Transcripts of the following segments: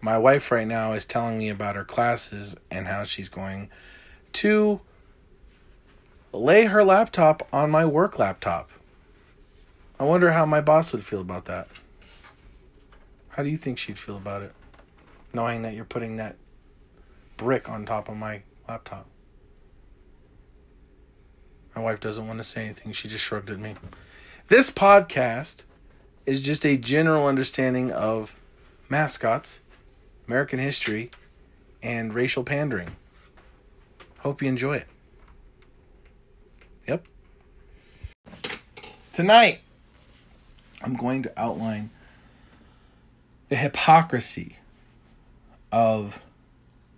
My wife right now is telling me about her classes and how she's going to lay her laptop on my work laptop. I wonder how my boss would feel about that. How do you think she'd feel about it? Knowing that you're putting that brick on top of my laptop. My wife doesn't want to say anything. She just shrugged at me. This podcast is just a general understanding of mascots, American history, and racial pandering. Hope you enjoy it. Yep. Tonight, I'm going to outline the hypocrisy of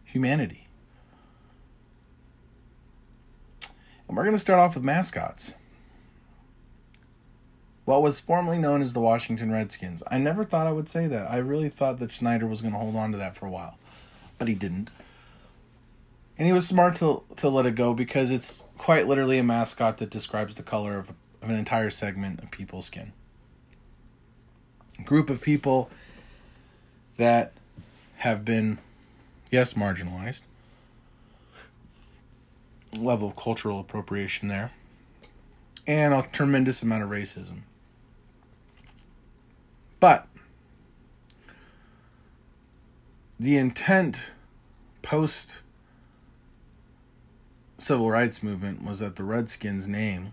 humanity. And we're going to start off with mascots. What was formerly known as the Washington Redskins. I never thought I would say that. I really thought that Snyder was going to hold on to that for a while, but he didn't. And he was smart to, to let it go because it's quite literally a mascot that describes the color of, of an entire segment of people's skin. A group of people that have been, yes, marginalized. Level of cultural appropriation there. And a tremendous amount of racism. But the intent post civil rights movement was that the Redskins name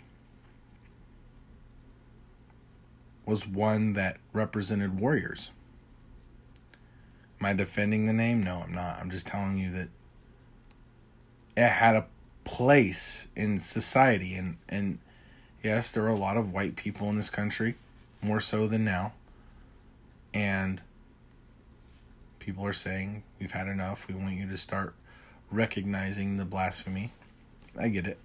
was one that represented warriors. Am I defending the name? No, I'm not. I'm just telling you that it had a place in society and and yes, there are a lot of white people in this country, more so than now. And people are saying, We've had enough. We want you to start recognizing the blasphemy. I get it.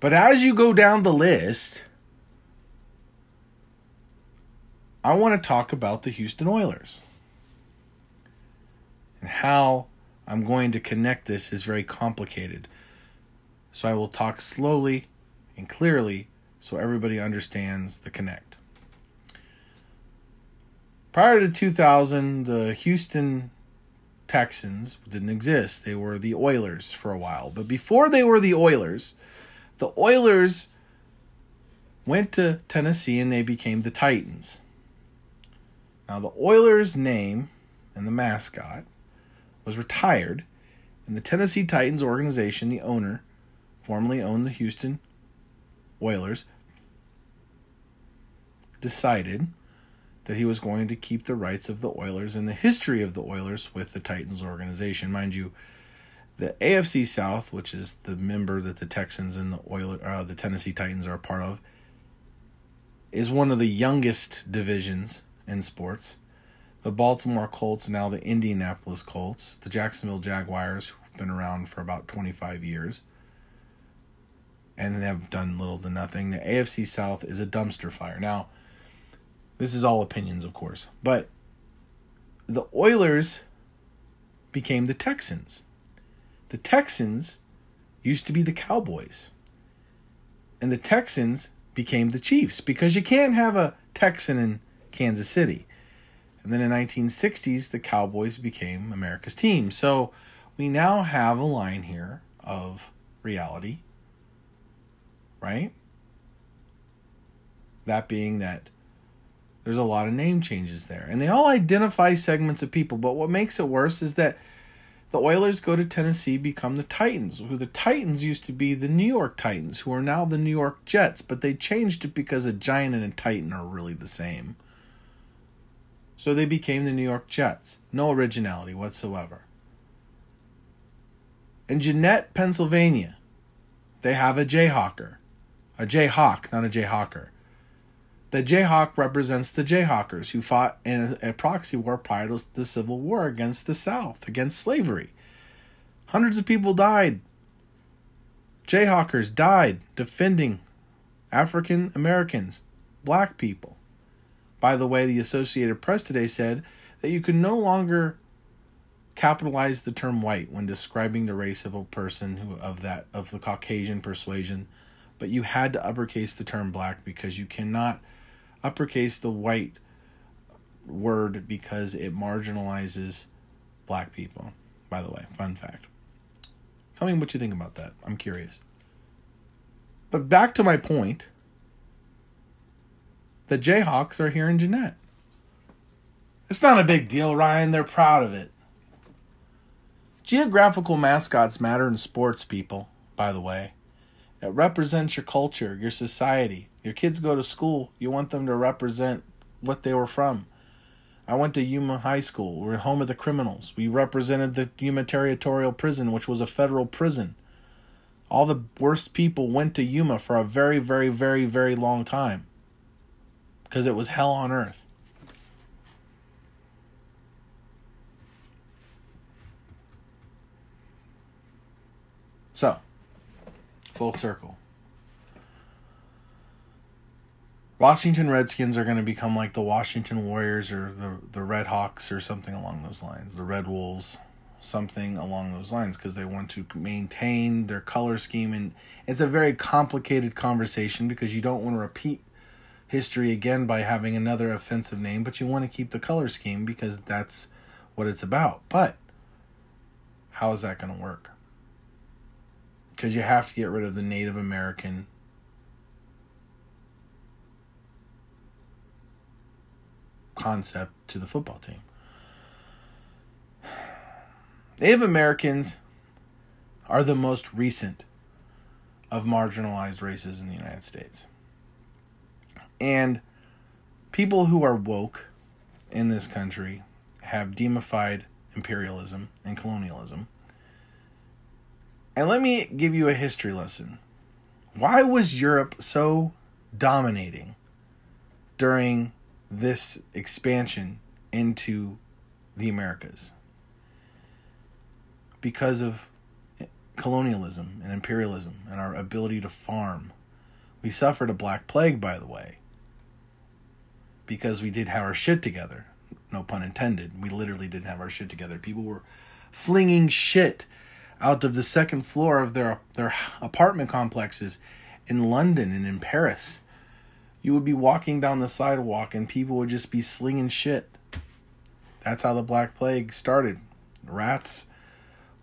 But as you go down the list, I want to talk about the Houston Oilers. And how I'm going to connect this is very complicated. So I will talk slowly and clearly so everybody understands the connect. Prior to 2000, the Houston Texans didn't exist. They were the Oilers for a while. But before they were the Oilers, the Oilers went to Tennessee and they became the Titans. Now, the Oilers' name and the mascot was retired, and the Tennessee Titans organization, the owner, formerly owned the Houston Oilers, decided that he was going to keep the rights of the Oilers and the history of the Oilers with the Titans organization. Mind you, the AFC South, which is the member that the Texans and the Oilers, uh, the Tennessee Titans are a part of, is one of the youngest divisions in sports. The Baltimore Colts, now the Indianapolis Colts, the Jacksonville Jaguars, who've been around for about 25 years and they have done little to nothing. The AFC South is a dumpster fire. Now, this is all opinions, of course, but the Oilers became the Texans. The Texans used to be the Cowboys. And the Texans became the Chiefs because you can't have a Texan in Kansas City. And then in 1960s, the Cowboys became America's team. So we now have a line here of reality, right? That being that there's a lot of name changes there. And they all identify segments of people. But what makes it worse is that the Oilers go to Tennessee, become the Titans, who the Titans used to be the New York Titans, who are now the New York Jets, but they changed it because a giant and a titan are really the same. So they became the New York Jets. No originality whatsoever. In Jeannette, Pennsylvania, they have a Jayhawker. A Jayhawk, not a Jayhawker. The Jayhawk represents the Jayhawkers who fought in a, proxy war prior to the Civil War against the South, against slavery. Hundreds of people died. Jayhawkers died defending African Americans, black people. By the way, the Associated Press today said that you can no longer capitalize the term white when describing the race of a person who of that of the Caucasian persuasion, but you had to uppercase the term black because you cannot uppercase the white word because it marginalizes black people. By the way, fun fact. Tell me what you think about that. I'm curious. But back to my point the Jayhawks are here in Jeannette. It's not a big deal, Ryan. They're proud of it. Geographical mascots matter in sports, people, by the way. It represents your culture, your society. Your kids go to school, you want them to represent what they were from. I went to Yuma High School. We're home of the criminals. We represented the Yuma Territorial Prison, which was a federal prison. All the worst people went to Yuma for a very, very, very, very long time because it was hell on earth. So, full circle. Washington Redskins are going to become like the Washington Warriors or the the Red Hawks or something along those lines. The Red Wolves, something along those lines because they want to maintain their color scheme and it's a very complicated conversation because you don't want to repeat history again by having another offensive name, but you want to keep the color scheme because that's what it's about. But how is that going to work? Because you have to get rid of the Native American concept to the football team. Native Americans are the most recent of marginalized races in the United States. And people who are woke in this country have demified imperialism and colonialism. And let me give you a history lesson. Why was Europe so dominating during this expansion into the Americas? Because of colonialism and imperialism and our ability to farm. We suffered a black plague, by the way, because we did have our shit together. No pun intended. We literally didn't have our shit together. People were flinging shit out of the second floor of their their apartment complexes in London and in Paris you would be walking down the sidewalk and people would just be slinging shit. That's how the Black Plague started. Rats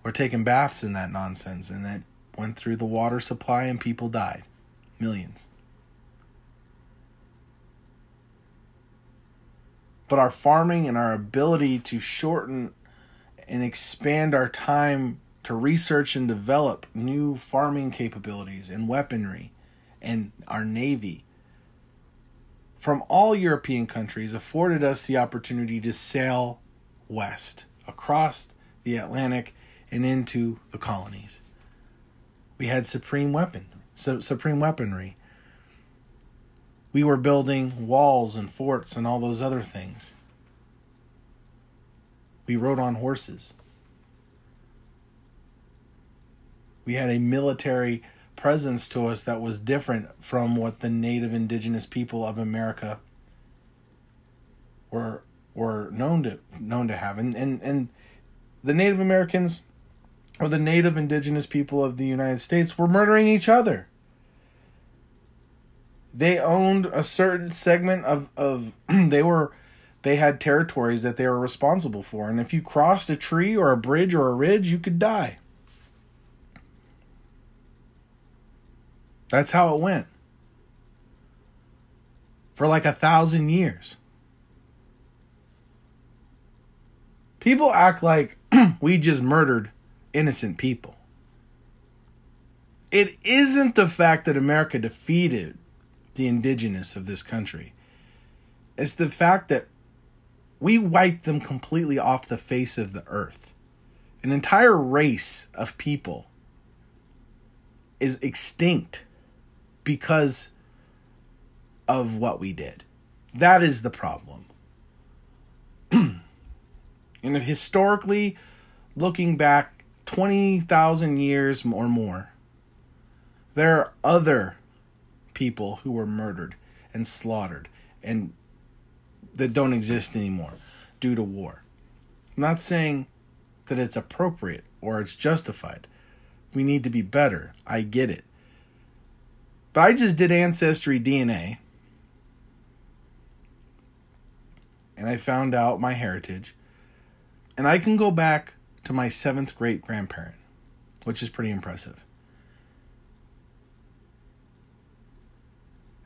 were taking baths in that nonsense, and that went through the water supply, and people died. Millions. But our farming and our ability to shorten and expand our time to research and develop new farming capabilities and weaponry and our navy from all European countries afforded us the opportunity to sail west across the Atlantic and into the colonies. We had supreme weapon, su- supreme weaponry. We were building walls and forts and all those other things. We rode on horses. We had a military presence to us that was different from what the native indigenous people of America were were known to known to have and and, and the Native Americans or the native indigenous people of the United States were murdering each other. They owned a certain segment of, of they were they had territories that they were responsible for. And if you crossed a tree or a bridge or a ridge, you could die. That's how it went. For like a thousand years. People act like we just murdered innocent people. It isn't the fact that America defeated the indigenous of this country. It's the fact that we wiped them completely off the face of the earth. An entire race of people is extinct because of what we did. That is the problem. and if historically, looking back 20,000 years or more, there are other people who were murdered and slaughtered and that don't exist anymore due to war. I'm not saying that it's appropriate or it's justified. We need to be better. I get it. But I just did Ancestry DNA. and I found out my heritage. And I can go back to my seventh great grandparent, which is pretty impressive.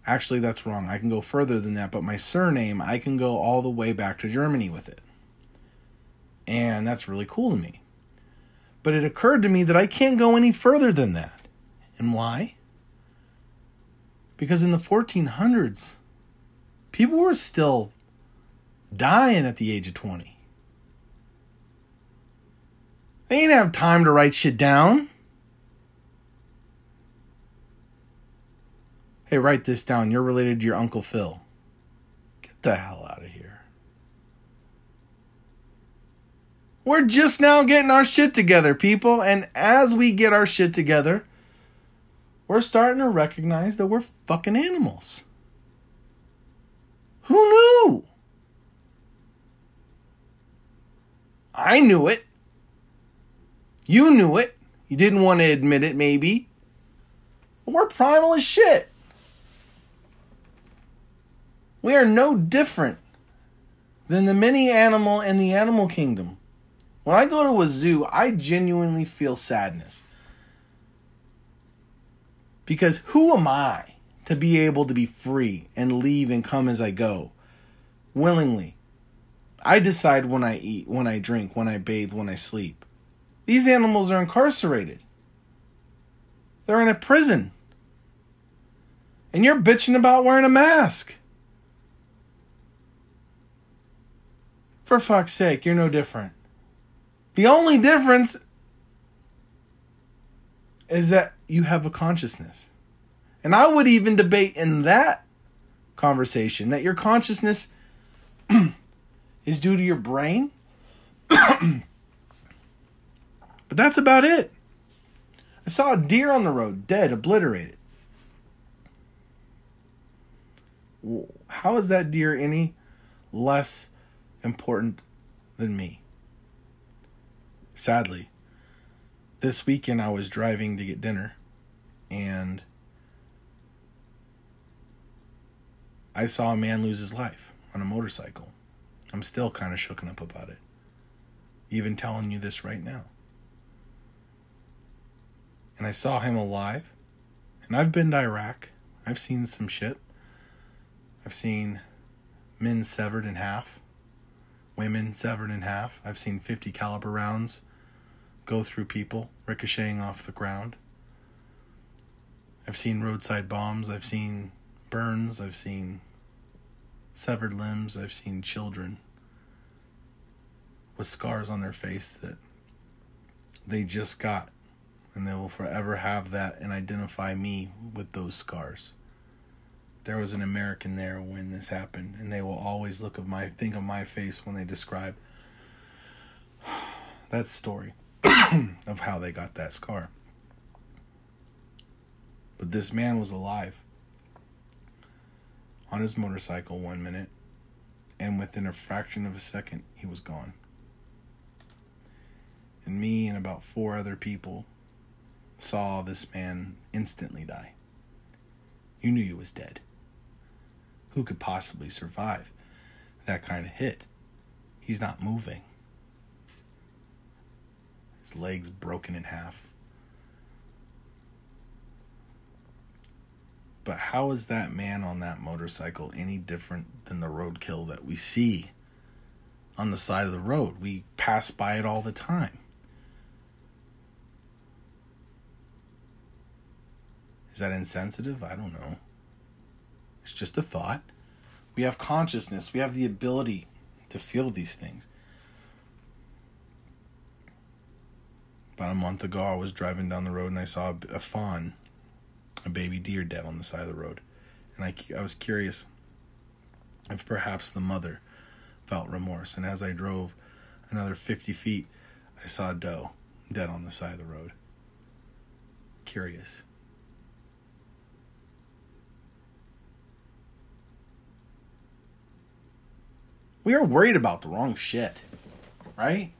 Actually, that's wrong. I can go further than that, but my surname, I can go all the way back to Germany with it. And that's really cool to me. But it occurred to me that I can't go any further than that. And why? Because in the 1400s, people were still dying at the age of 20. They ain't have time to write shit down. Hey, write this down. You're related to your Uncle Phil. Get the hell out of here. We're just now getting our shit together, people. And as we get our shit together, we're starting to recognize that we're fucking animals. Who knew? I knew it. You knew it. You didn't want to admit it, maybe. But we're primal as shit. We are no different than the mini animal in the animal kingdom. When I go to a zoo, I genuinely feel sadness. Because who am I to be able to be free and leave and come as I go willingly? I decide when I eat, when I drink, when I bathe, when I sleep. These animals are incarcerated. They're in a prison. And you're bitching about wearing a mask. For fuck's sake, you're no different. The only difference is that you have a consciousness. And I would even debate in that conversation that your consciousness is due to your brain. but that's about it. I saw a deer on the road, dead, obliterated. How is that deer any less important than me? Sadly, this weekend I was driving to get dinner and I saw a man lose his life on a motorcycle. I'm still kind of shooken up about it. Even telling you this right now. And I saw him alive. And I've been to Iraq. I've seen some shit. I've seen men severed in half, women severed in half. I've seen 50 caliber rounds go through people, ricocheting off the ground. I've seen roadside bombs. I've seen burns. I've seen severed limbs. I've seen children with scars on their face that they just got. And they will forever have that and identify me with those scars. There was an American there when this happened, and they will always look of my think of my face when they describe that story of how they got that scar. But this man was alive on his motorcycle one minute, and within a fraction of a second, he was gone. And me and about four other people saw this man instantly die. You knew he was dead. Who could possibly survive that kind of hit? He's not moving. His legs broken in half. But how is that man on that motorcycle any different than the roadkill that we see on the side of the road? We pass by it all the time. Is that insensitive? I don't know. It's just a thought. We have consciousness, we have the ability to feel these things. About a month ago, I was driving down the road and I saw a fawn a baby deer dead on the side of the road. And I, I was curious if perhaps the mother felt remorse. And as I drove another 50 feet, I saw a doe dead on the side of the road. Curious. We are worried about the wrong shit, right?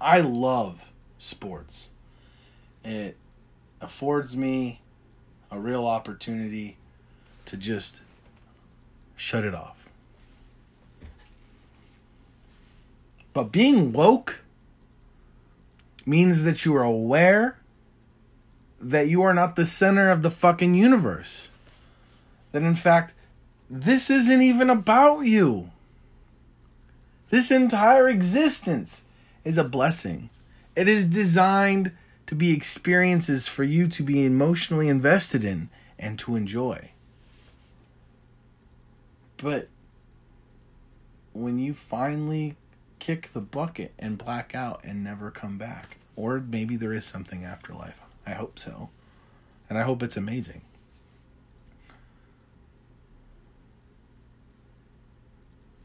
I love sports. It affords me a real opportunity to just shut it off. But being woke means that you are aware that you are not the center of the fucking universe. That in fact, this isn't even about you. This entire existence is a blessing. It is designed to be experiences for you to be emotionally invested in and to enjoy. But when you finally kick the bucket and black out and never come back, or maybe there is something afterlife. I hope so. And I hope it's amazing.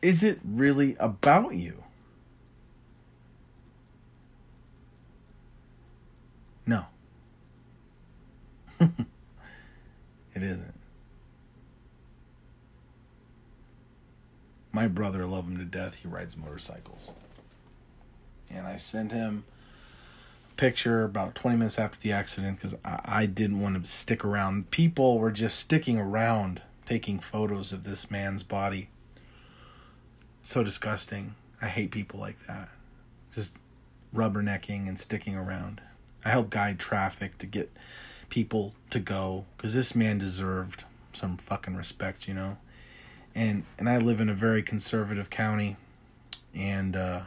Is it really about you? No. it isn't. My brother, love him to death. He rides motorcycles. And I sent him a picture about 20 minutes after the accident because I, I didn't want to stick around. People were just sticking around taking photos of this man's body. So disgusting. I hate people like that. Just rubbernecking and sticking around. I help guide traffic to get people to go because this man deserved some fucking respect, you know. And and I live in a very conservative county, and uh,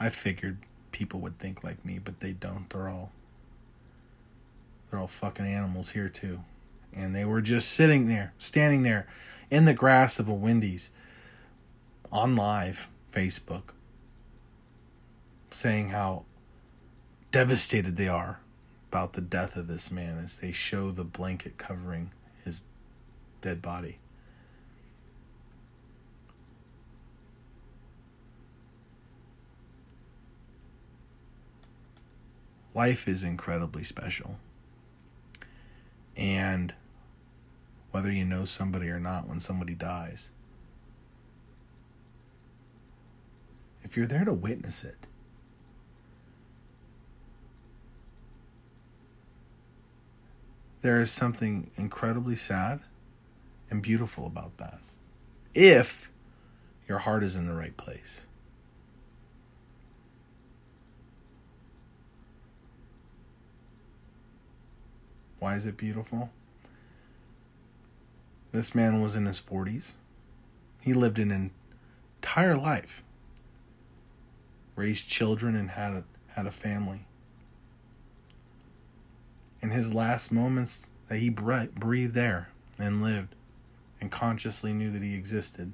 I figured people would think like me, but they don't. They're all they're all fucking animals here too, and they were just sitting there, standing there, in the grass of a Wendy's, on live Facebook, saying how devastated they are about the death of this man as they show the blanket covering his dead body. Life is incredibly special. And whether you know somebody or not, when somebody dies, if you're there to witness it, there is something incredibly sad and beautiful about that. If your heart is in the right place. Why is it beautiful? This man was in his 40s. He lived an entire life, raised children, and had a, had a family in his last moments that he breathed air and lived and consciously knew that he existed.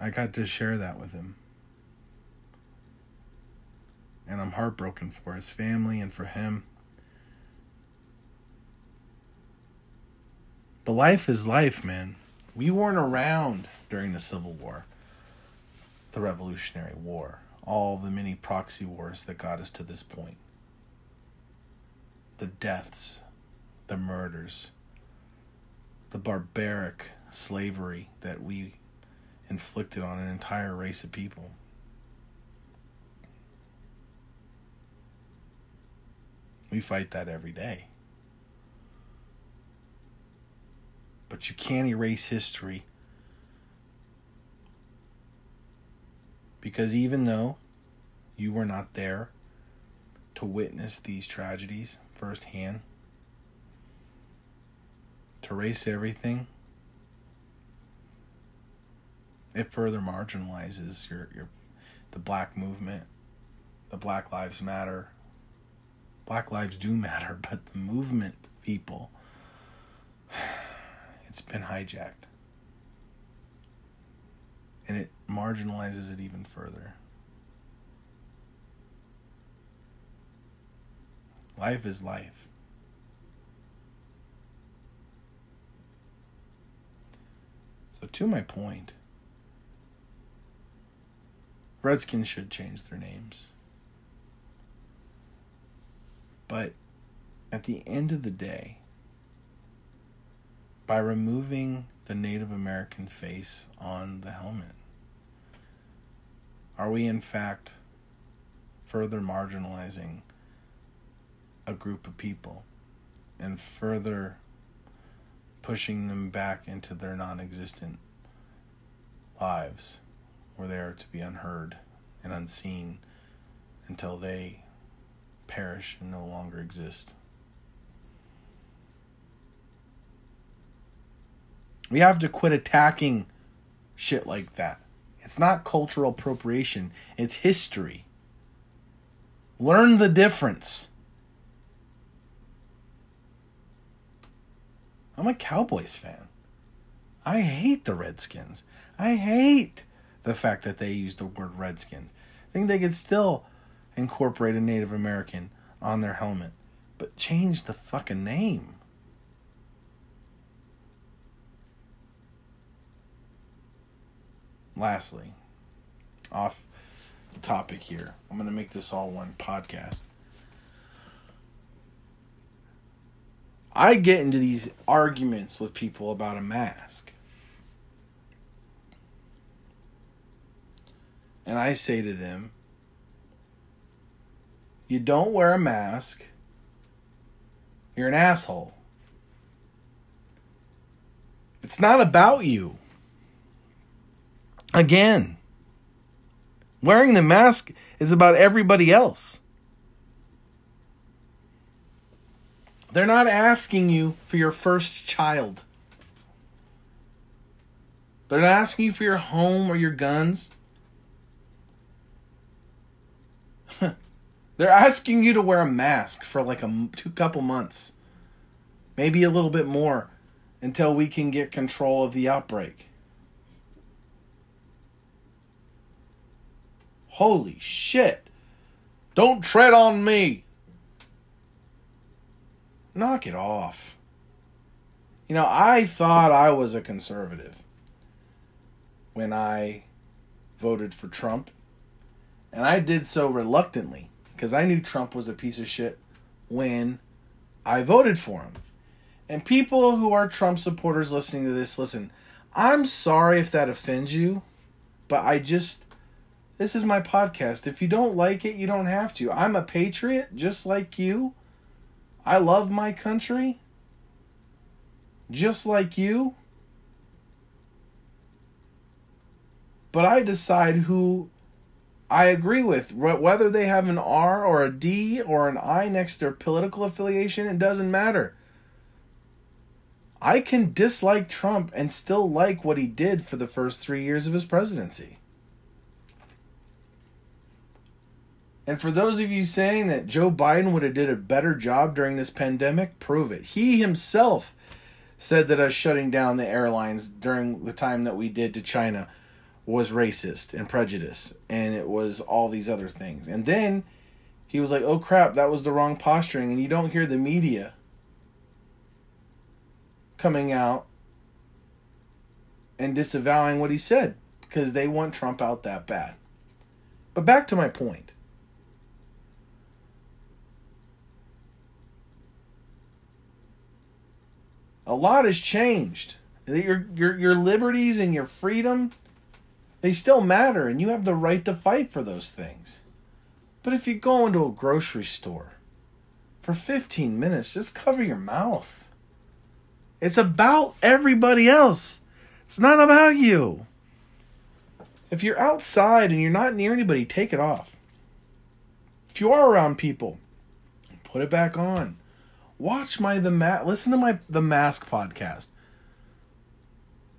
I got to share that with him. And I'm heartbroken for his family and for him. But life is life, man. We weren't around during the Civil War, the Revolutionary War all the many proxy wars that got us to this point. The deaths, the murders, the barbaric slavery that we inflicted on an entire race of people. We fight that every day. But you can't erase history Because even though you were not there to witness these tragedies firsthand, to erase everything, it further marginalizes your, your the black movement, the Black Lives Matter. Black lives do matter, but the movement, people, it's been hijacked and it marginalizes it even further. Life is life. So, to my point, Redskins should change their names. But at the end of the day, by removing the Native American face on the helmet? Are we, in fact, further marginalizing a group of people and further pushing them back into their non existent lives where they are to be unheard and unseen until they perish and no longer exist. We have to quit attacking shit like that. It's not cultural appropriation, it's history. Learn the difference. I'm a Cowboys fan. I hate the Redskins. I hate the fact that they use the word Redskins. I think they could still incorporate a Native American on their helmet, but change the fucking name. Lastly, off topic here. I'm going to make this all one podcast. I get into these arguments with people about a mask. And I say to them, you don't wear a mask, you're an asshole. It's not about you. Again, wearing the mask is about everybody else. They're not asking you for your first child. They're not asking you for your home or your guns. They're asking you to wear a mask for like a two couple months. Maybe a little bit more until we can get control of the outbreak. Holy shit. Don't tread on me. Knock it off. You know, I thought I was a conservative when I voted for Trump. And I did so reluctantly because I knew Trump was a piece of shit when I voted for him. And people who are Trump supporters listening to this, listen, I'm sorry if that offends you, but I just this is my podcast. If you don't like it, you don't have to. I'm a patriot just like you. I love my country just like you. But I decide who I agree with. Whether they have an R or a D or an I next to their political affiliation, it doesn't matter. I can dislike Trump and still like what he did for the first three years of his presidency. And for those of you saying that Joe Biden would have did a better job during this pandemic, prove it. He himself said that us shutting down the airlines during the time that we did to China was racist and prejudice and it was all these other things. And then he was like, "Oh crap, that was the wrong posturing." And you don't hear the media coming out and disavowing what he said because they want Trump out that bad. But back to my point. A lot has changed. Your your your liberties and your freedom, they still matter, and you have the right to fight for those things. But if you go into a grocery store for 15 minutes, just cover your mouth. It's about everybody else. It's not about you. If you're outside and you're not near anybody, take it off. If you are around people, put it back on. Watch my the ma- listen to my the mask podcast.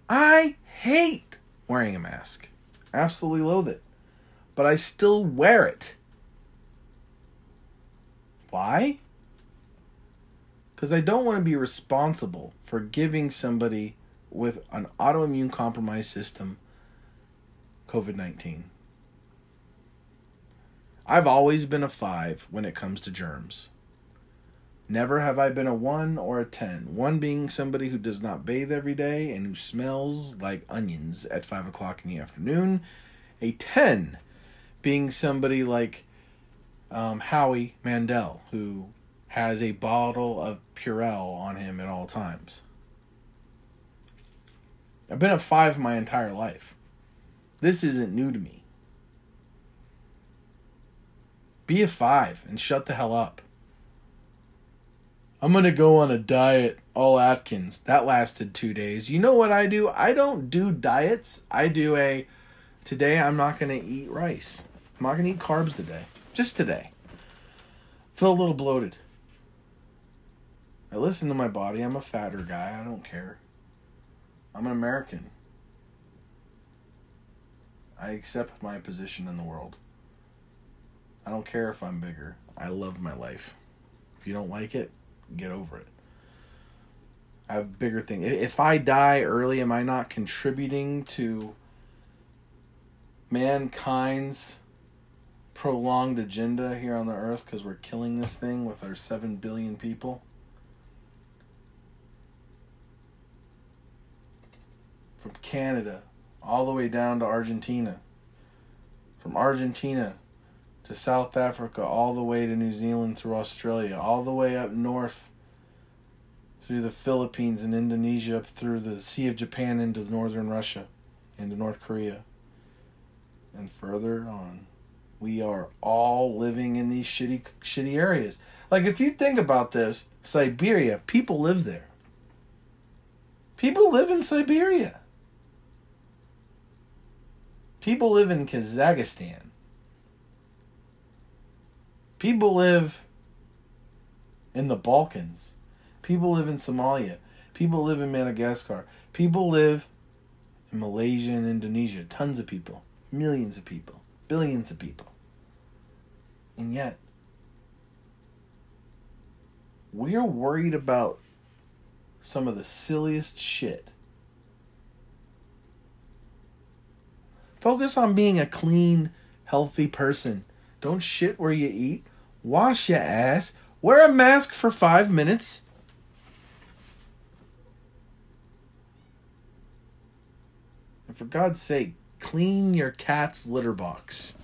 I hate wearing a mask. Absolutely loathe it. But I still wear it. Why? Because I don't want to be responsible for giving somebody with an autoimmune compromised system COVID 19. I've always been a five when it comes to germs. Never have I been a 1 or a 10. 1 being somebody who does not bathe every day and who smells like onions at 5 o'clock in the afternoon. A 10 being somebody like um, Howie Mandel, who has a bottle of Purell on him at all times. I've been a 5 my entire life. This isn't new to me. Be a 5 and shut the hell up. I'm going to go on a diet, all Atkins. That lasted two days. You know what I do? I don't do diets. I do a, today I'm not going to eat rice. I'm not going to eat carbs today. Just today. Feel a little bloated. I listen to my body. I'm a fatter guy. I don't care. I'm an American. I accept my position in the world. I don't care if I'm bigger. I love my life. If you don't like it, get over it. I have bigger thing. If I die early, am I not contributing to mankind's prolonged agenda here on the earth because we're killing this thing with our 7 billion people? From Canada all the way down to Argentina. From Argentina to South Africa, all the way to New Zealand through Australia, all the way up north through the Philippines and Indonesia, up through the Sea of Japan into northern Russia, into North Korea, and further on. We are all living in these shitty, shitty areas. Like if you think about this, Siberia, people live there. People live in Siberia. People live in Kazakhstan. People live in the Balkans. People live in Somalia. People live in Madagascar. People live in Malaysia and Indonesia. Tons of people. Millions of people. Billions of people. And yet, we're worried about some of the silliest shit. Focus on being a clean, healthy person. Don't shit where you eat. Wash your ass. Wear a mask for five minutes. And for God's sake, clean your cat's litter box.